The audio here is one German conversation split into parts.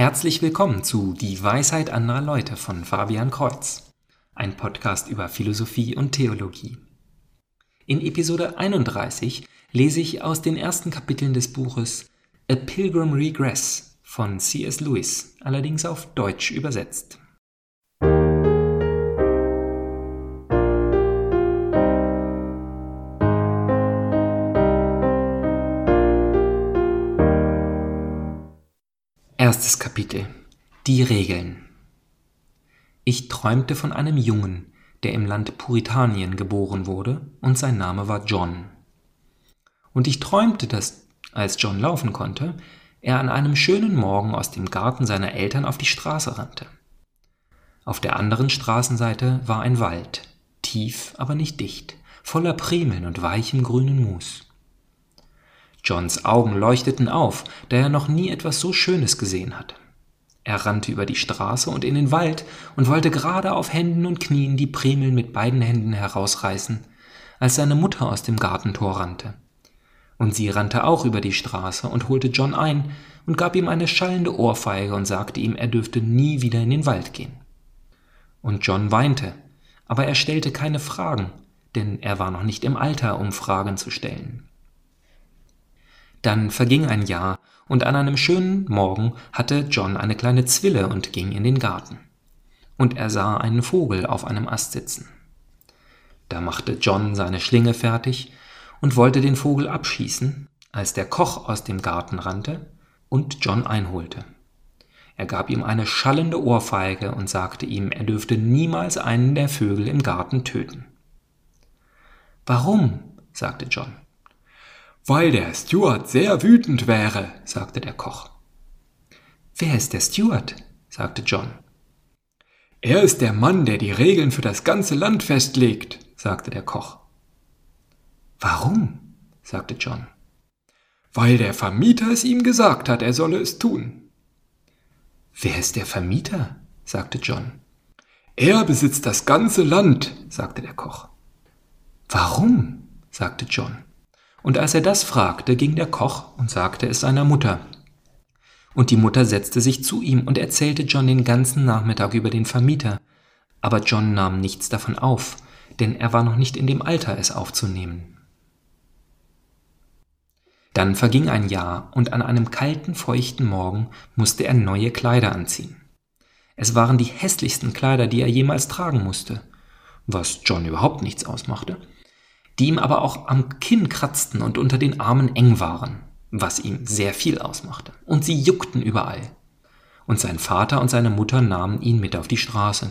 Herzlich willkommen zu Die Weisheit anderer Leute von Fabian Kreuz, ein Podcast über Philosophie und Theologie. In Episode 31 lese ich aus den ersten Kapiteln des Buches A Pilgrim Regress von C.S. Lewis, allerdings auf Deutsch übersetzt. Erstes Kapitel Die Regeln Ich träumte von einem Jungen, der im Land Puritanien geboren wurde, und sein Name war John. Und ich träumte, dass, als John laufen konnte, er an einem schönen Morgen aus dem Garten seiner Eltern auf die Straße rannte. Auf der anderen Straßenseite war ein Wald, tief, aber nicht dicht, voller Primeln und weichem grünen Mus. Johns Augen leuchteten auf, da er noch nie etwas so Schönes gesehen hatte. Er rannte über die Straße und in den Wald und wollte gerade auf Händen und Knien die Primeln mit beiden Händen herausreißen, als seine Mutter aus dem Gartentor rannte. Und sie rannte auch über die Straße und holte John ein und gab ihm eine schallende Ohrfeige und sagte ihm, er dürfte nie wieder in den Wald gehen. Und John weinte, aber er stellte keine Fragen, denn er war noch nicht im Alter, um Fragen zu stellen. Dann verging ein Jahr, und an einem schönen Morgen hatte John eine kleine Zwille und ging in den Garten. Und er sah einen Vogel auf einem Ast sitzen. Da machte John seine Schlinge fertig und wollte den Vogel abschießen, als der Koch aus dem Garten rannte und John einholte. Er gab ihm eine schallende Ohrfeige und sagte ihm, er dürfte niemals einen der Vögel im Garten töten. Warum? sagte John. Weil der Steward sehr wütend wäre, sagte der Koch. Wer ist der Steward? sagte John. Er ist der Mann, der die Regeln für das ganze Land festlegt, sagte der Koch. Warum? sagte John. Weil der Vermieter es ihm gesagt hat, er solle es tun. Wer ist der Vermieter? sagte John. Er besitzt das ganze Land, sagte der Koch. Warum? sagte John. Und als er das fragte, ging der Koch und sagte es seiner Mutter. Und die Mutter setzte sich zu ihm und erzählte John den ganzen Nachmittag über den Vermieter. Aber John nahm nichts davon auf, denn er war noch nicht in dem Alter, es aufzunehmen. Dann verging ein Jahr, und an einem kalten, feuchten Morgen musste er neue Kleider anziehen. Es waren die hässlichsten Kleider, die er jemals tragen musste, was John überhaupt nichts ausmachte die ihm aber auch am Kinn kratzten und unter den Armen eng waren, was ihm sehr viel ausmachte. Und sie juckten überall. Und sein Vater und seine Mutter nahmen ihn mit auf die Straße.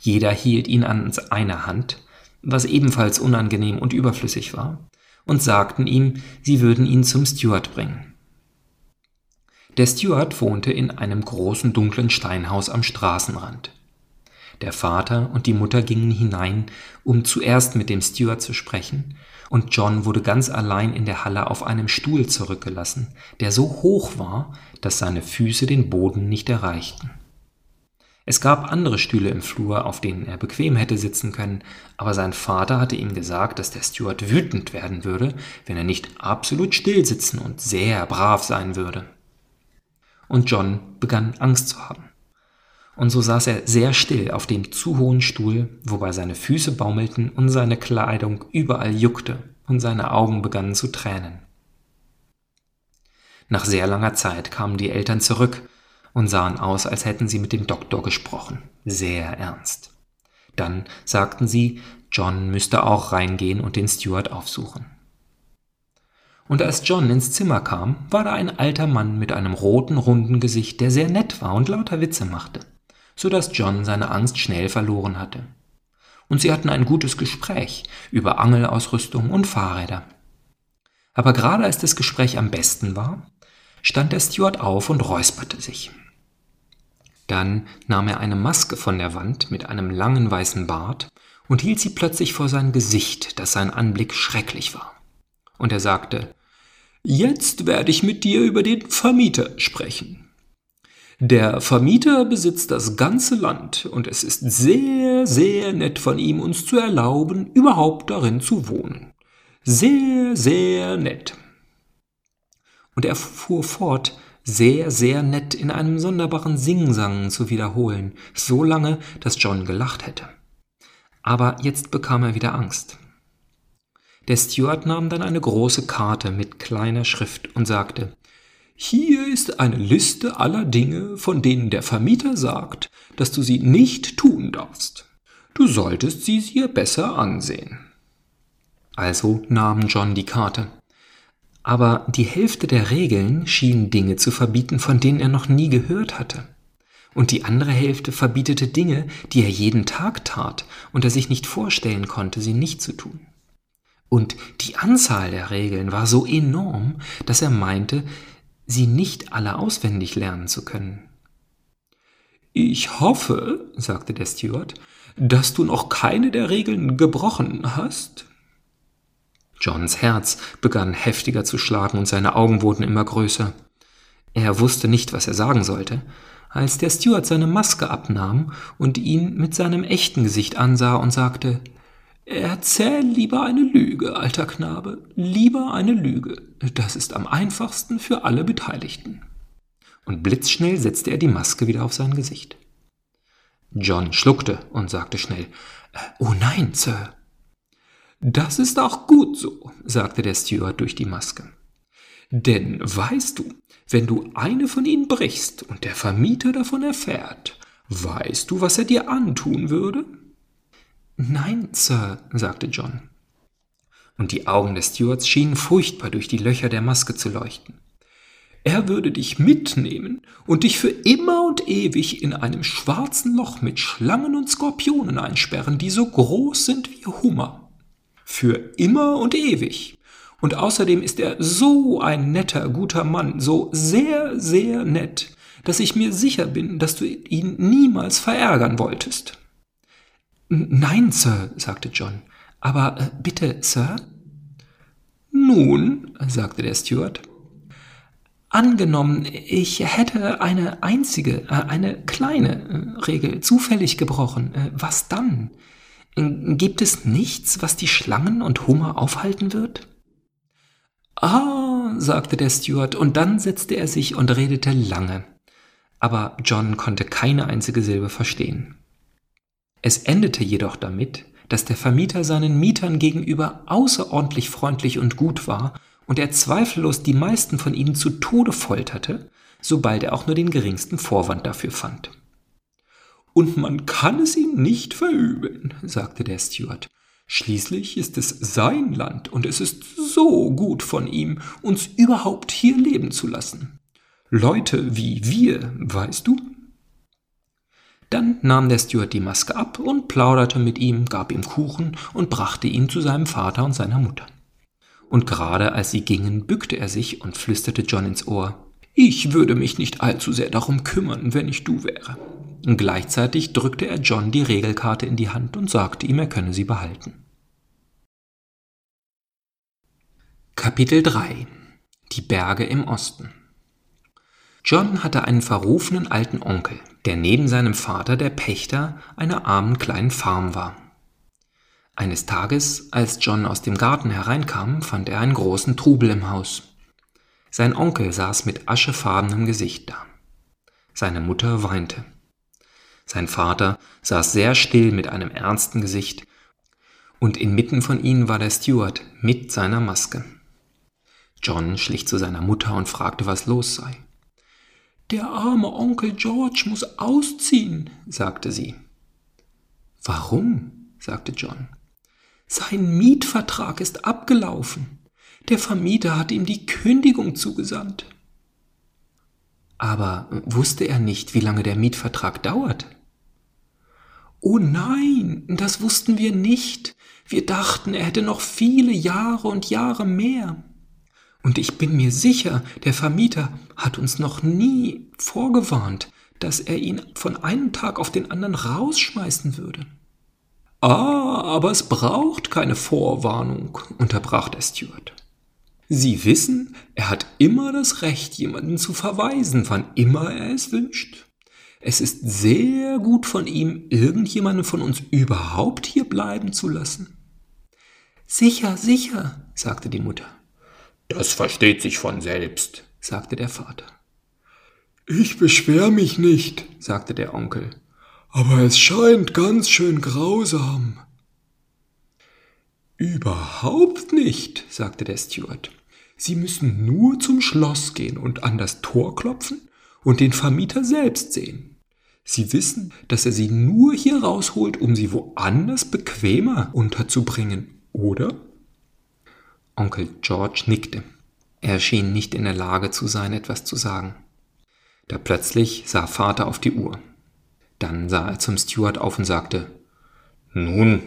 Jeder hielt ihn an einer Hand, was ebenfalls unangenehm und überflüssig war, und sagten ihm, sie würden ihn zum Steward bringen. Der Steward wohnte in einem großen dunklen Steinhaus am Straßenrand. Der Vater und die Mutter gingen hinein, um zuerst mit dem Steward zu sprechen, und John wurde ganz allein in der Halle auf einem Stuhl zurückgelassen, der so hoch war, dass seine Füße den Boden nicht erreichten. Es gab andere Stühle im Flur, auf denen er bequem hätte sitzen können, aber sein Vater hatte ihm gesagt, dass der Steward wütend werden würde, wenn er nicht absolut still sitzen und sehr brav sein würde. Und John begann Angst zu haben und so saß er sehr still auf dem zu hohen Stuhl, wobei seine Füße baumelten und seine Kleidung überall juckte und seine Augen begannen zu tränen. Nach sehr langer Zeit kamen die Eltern zurück und sahen aus, als hätten sie mit dem Doktor gesprochen, sehr ernst. Dann sagten sie, John müsste auch reingehen und den Steward aufsuchen. Und als John ins Zimmer kam, war da ein alter Mann mit einem roten, runden Gesicht, der sehr nett war und lauter Witze machte so dass John seine Angst schnell verloren hatte. Und sie hatten ein gutes Gespräch über Angelausrüstung und Fahrräder. Aber gerade als das Gespräch am besten war, stand der Steward auf und räusperte sich. Dann nahm er eine Maske von der Wand mit einem langen weißen Bart und hielt sie plötzlich vor sein Gesicht, dass sein Anblick schrecklich war. Und er sagte, Jetzt werde ich mit dir über den Vermieter sprechen. Der Vermieter besitzt das ganze Land und es ist sehr, sehr nett von ihm, uns zu erlauben, überhaupt darin zu wohnen. Sehr, sehr nett. Und er fuhr fort, sehr, sehr nett in einem sonderbaren Singsang zu wiederholen, so lange, dass John gelacht hätte. Aber jetzt bekam er wieder Angst. Der Steward nahm dann eine große Karte mit kleiner Schrift und sagte, hier ist eine Liste aller Dinge, von denen der Vermieter sagt, dass du sie nicht tun darfst. Du solltest sie dir besser ansehen. Also nahm John die Karte. Aber die Hälfte der Regeln schien Dinge zu verbieten, von denen er noch nie gehört hatte. Und die andere Hälfte verbietete Dinge, die er jeden Tag tat und er sich nicht vorstellen konnte, sie nicht zu tun. Und die Anzahl der Regeln war so enorm, dass er meinte, sie nicht alle auswendig lernen zu können. Ich hoffe, sagte der Steward, dass du noch keine der Regeln gebrochen hast. Johns Herz begann heftiger zu schlagen und seine Augen wurden immer größer. Er wusste nicht, was er sagen sollte, als der Steward seine Maske abnahm und ihn mit seinem echten Gesicht ansah und sagte Erzähl lieber eine Lüge, alter Knabe, lieber eine Lüge. Das ist am einfachsten für alle Beteiligten. Und blitzschnell setzte er die Maske wieder auf sein Gesicht. John schluckte und sagte schnell Oh nein, Sir. Das ist auch gut so, sagte der Steward durch die Maske. Denn weißt du, wenn du eine von ihnen brichst und der Vermieter davon erfährt, weißt du, was er dir antun würde? Nein, Sir, sagte John. Und die Augen des Stewards schienen furchtbar durch die Löcher der Maske zu leuchten. Er würde dich mitnehmen und dich für immer und ewig in einem schwarzen Loch mit Schlangen und Skorpionen einsperren, die so groß sind wie Hummer. Für immer und ewig. Und außerdem ist er so ein netter, guter Mann, so sehr, sehr nett, dass ich mir sicher bin, dass du ihn niemals verärgern wolltest. Nein, Sir, sagte John. Aber äh, bitte, Sir? Nun, sagte der Steward. Angenommen, ich hätte eine einzige, äh, eine kleine äh, Regel zufällig gebrochen. Äh, was dann? Gibt es nichts, was die Schlangen und Hummer aufhalten wird? Ah, sagte der Steward, und dann setzte er sich und redete lange. Aber John konnte keine einzige Silbe verstehen. Es endete jedoch damit, dass der Vermieter seinen Mietern gegenüber außerordentlich freundlich und gut war und er zweifellos die meisten von ihnen zu Tode folterte, sobald er auch nur den geringsten Vorwand dafür fand. Und man kann es ihm nicht verübeln, sagte der Steward. Schließlich ist es sein Land und es ist so gut von ihm, uns überhaupt hier leben zu lassen. Leute wie wir, weißt du, dann nahm der Steward die Maske ab und plauderte mit ihm, gab ihm Kuchen und brachte ihn zu seinem Vater und seiner Mutter. Und gerade als sie gingen, bückte er sich und flüsterte John ins Ohr Ich würde mich nicht allzu sehr darum kümmern, wenn ich du wäre. Und gleichzeitig drückte er John die Regelkarte in die Hand und sagte ihm, er könne sie behalten. Kapitel 3 Die Berge im Osten John hatte einen verrufenen alten Onkel, der neben seinem Vater der Pächter einer armen kleinen Farm war. Eines Tages, als John aus dem Garten hereinkam, fand er einen großen Trubel im Haus. Sein Onkel saß mit aschefarbenem Gesicht da. Seine Mutter weinte. Sein Vater saß sehr still mit einem ernsten Gesicht, und inmitten von ihnen war der Steward mit seiner Maske. John schlich zu seiner Mutter und fragte, was los sei. Der arme Onkel George muss ausziehen, sagte sie. Warum? sagte John. Sein Mietvertrag ist abgelaufen. Der Vermieter hat ihm die Kündigung zugesandt. Aber wusste er nicht, wie lange der Mietvertrag dauert? Oh nein, das wussten wir nicht. Wir dachten, er hätte noch viele Jahre und Jahre mehr. Und ich bin mir sicher, der Vermieter hat uns noch nie vorgewarnt, dass er ihn von einem Tag auf den anderen rausschmeißen würde. Ah, aber es braucht keine Vorwarnung, unterbrach der Steward. Sie wissen, er hat immer das Recht, jemanden zu verweisen, wann immer er es wünscht. Es ist sehr gut von ihm, irgendjemanden von uns überhaupt hier bleiben zu lassen. Sicher, sicher, sagte die Mutter. Das versteht sich von selbst, sagte der Vater. Ich beschwer mich nicht, sagte der Onkel, aber es scheint ganz schön grausam. Überhaupt nicht, sagte der Steward. Sie müssen nur zum Schloss gehen und an das Tor klopfen und den Vermieter selbst sehen. Sie wissen, dass er sie nur hier rausholt, um sie woanders bequemer unterzubringen, oder? Onkel George nickte. Er schien nicht in der Lage zu sein, etwas zu sagen. Da plötzlich sah Vater auf die Uhr. Dann sah er zum Steward auf und sagte Nun,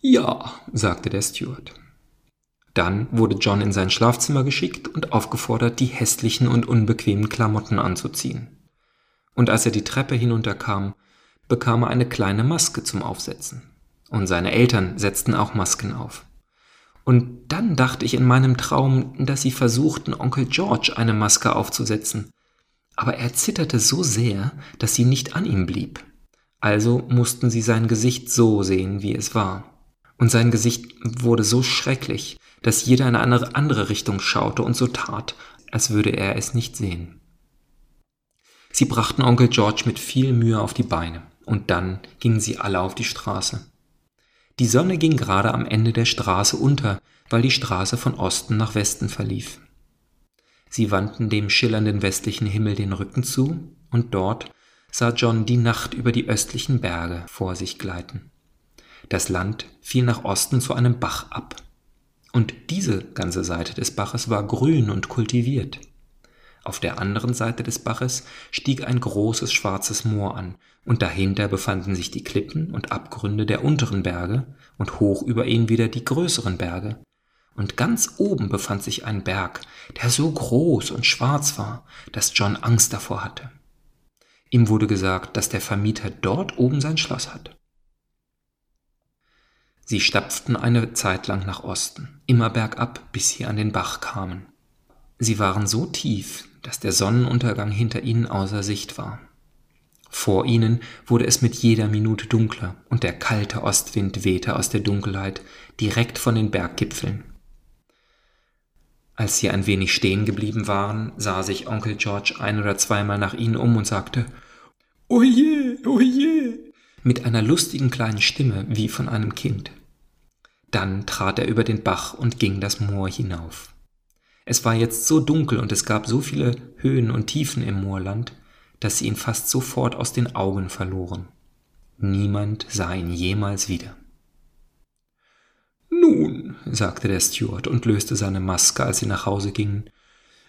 ja, sagte der Steward. Dann wurde John in sein Schlafzimmer geschickt und aufgefordert, die hässlichen und unbequemen Klamotten anzuziehen. Und als er die Treppe hinunterkam, bekam er eine kleine Maske zum Aufsetzen. Und seine Eltern setzten auch Masken auf. Und dann dachte ich in meinem Traum, dass sie versuchten, Onkel George eine Maske aufzusetzen. Aber er zitterte so sehr, dass sie nicht an ihm blieb. Also mussten sie sein Gesicht so sehen, wie es war und sein Gesicht wurde so schrecklich, dass jeder in eine andere Richtung schaute und so tat, als würde er es nicht sehen. Sie brachten Onkel George mit viel Mühe auf die Beine, und dann gingen sie alle auf die Straße. Die Sonne ging gerade am Ende der Straße unter, weil die Straße von Osten nach Westen verlief. Sie wandten dem schillernden westlichen Himmel den Rücken zu, und dort sah John die Nacht über die östlichen Berge vor sich gleiten. Das Land fiel nach Osten zu einem Bach ab. Und diese ganze Seite des Baches war grün und kultiviert. Auf der anderen Seite des Baches stieg ein großes schwarzes Moor an, und dahinter befanden sich die Klippen und Abgründe der unteren Berge und hoch über ihnen wieder die größeren Berge. Und ganz oben befand sich ein Berg, der so groß und schwarz war, dass John Angst davor hatte. Ihm wurde gesagt, dass der Vermieter dort oben sein Schloss hat. Sie stapften eine Zeit lang nach Osten, immer bergab, bis sie an den Bach kamen. Sie waren so tief, dass der Sonnenuntergang hinter ihnen außer Sicht war. Vor ihnen wurde es mit jeder Minute dunkler, und der kalte Ostwind wehte aus der Dunkelheit direkt von den Berggipfeln. Als sie ein wenig stehen geblieben waren, sah sich Onkel George ein oder zweimal nach ihnen um und sagte Oje, oje, mit einer lustigen kleinen Stimme wie von einem Kind. Dann trat er über den Bach und ging das Moor hinauf. Es war jetzt so dunkel und es gab so viele Höhen und Tiefen im Moorland, dass sie ihn fast sofort aus den Augen verloren. Niemand sah ihn jemals wieder. Nun, sagte der Steward und löste seine Maske, als sie nach Hause gingen,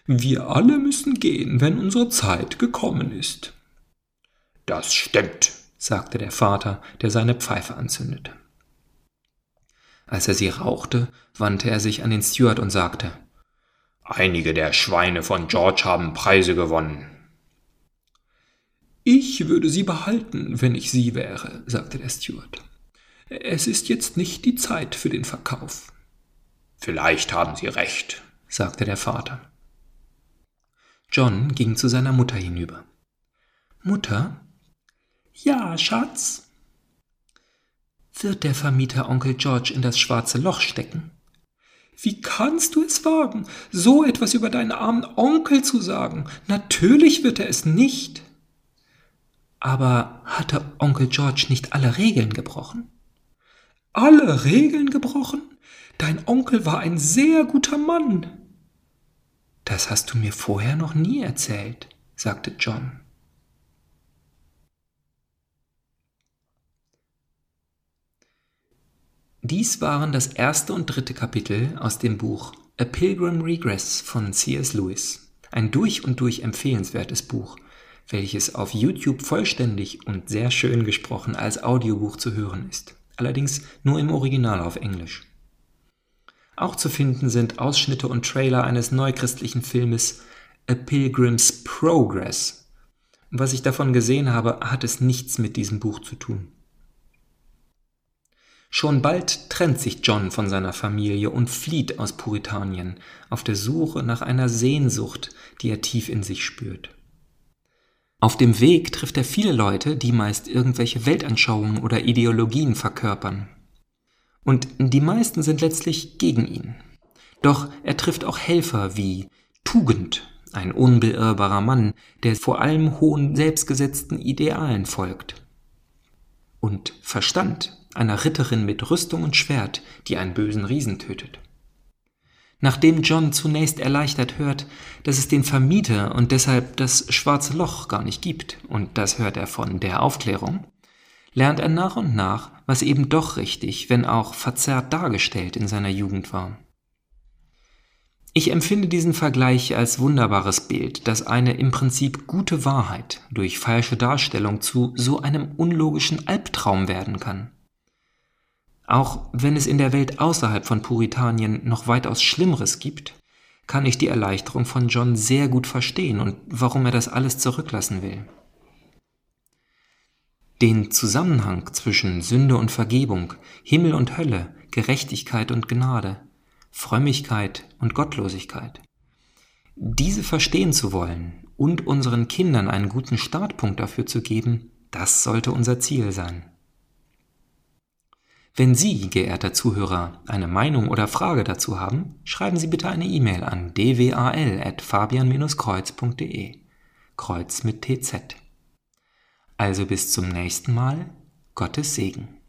wir alle müssen gehen, wenn unsere Zeit gekommen ist. Das stimmt, sagte der Vater, der seine Pfeife anzündete. Als er sie rauchte, wandte er sich an den Steward und sagte Einige der Schweine von George haben Preise gewonnen. Ich würde sie behalten, wenn ich sie wäre, sagte der Steward. Es ist jetzt nicht die Zeit für den Verkauf. Vielleicht haben Sie recht, sagte der Vater. John ging zu seiner Mutter hinüber. Mutter, ja, Schatz. Wird der Vermieter Onkel George in das schwarze Loch stecken? Wie kannst du es wagen, so etwas über deinen armen Onkel zu sagen? Natürlich wird er es nicht. Aber hatte Onkel George nicht alle Regeln gebrochen? Alle Regeln gebrochen? Dein Onkel war ein sehr guter Mann. Das hast du mir vorher noch nie erzählt, sagte John. Dies waren das erste und dritte Kapitel aus dem Buch A Pilgrim Regress von C.S. Lewis. Ein durch und durch empfehlenswertes Buch, welches auf YouTube vollständig und sehr schön gesprochen als Audiobuch zu hören ist. Allerdings nur im Original auf Englisch. Auch zu finden sind Ausschnitte und Trailer eines neuchristlichen Filmes A Pilgrim's Progress. Was ich davon gesehen habe, hat es nichts mit diesem Buch zu tun. Schon bald trennt sich John von seiner Familie und flieht aus Puritanien auf der Suche nach einer Sehnsucht, die er tief in sich spürt. Auf dem Weg trifft er viele Leute, die meist irgendwelche Weltanschauungen oder Ideologien verkörpern. Und die meisten sind letztlich gegen ihn. Doch er trifft auch Helfer wie Tugend ein unbeirrbarer Mann, der vor allem hohen selbstgesetzten Idealen folgt. Und Verstand einer Ritterin mit Rüstung und Schwert, die einen bösen Riesen tötet. Nachdem John zunächst erleichtert hört, dass es den Vermieter und deshalb das schwarze Loch gar nicht gibt, und das hört er von der Aufklärung, lernt er nach und nach, was eben doch richtig, wenn auch verzerrt dargestellt in seiner Jugend war. Ich empfinde diesen Vergleich als wunderbares Bild, das eine im Prinzip gute Wahrheit durch falsche Darstellung zu so einem unlogischen Albtraum werden kann. Auch wenn es in der Welt außerhalb von Puritanien noch weitaus Schlimmeres gibt, kann ich die Erleichterung von John sehr gut verstehen und warum er das alles zurücklassen will. Den Zusammenhang zwischen Sünde und Vergebung, Himmel und Hölle, Gerechtigkeit und Gnade, Frömmigkeit und Gottlosigkeit. Diese verstehen zu wollen und unseren Kindern einen guten Startpunkt dafür zu geben, das sollte unser Ziel sein. Wenn Sie, geehrter Zuhörer, eine Meinung oder Frage dazu haben, schreiben Sie bitte eine E-Mail an dwal.fabian-kreuz.de. Kreuz mit TZ. Also bis zum nächsten Mal. Gottes Segen.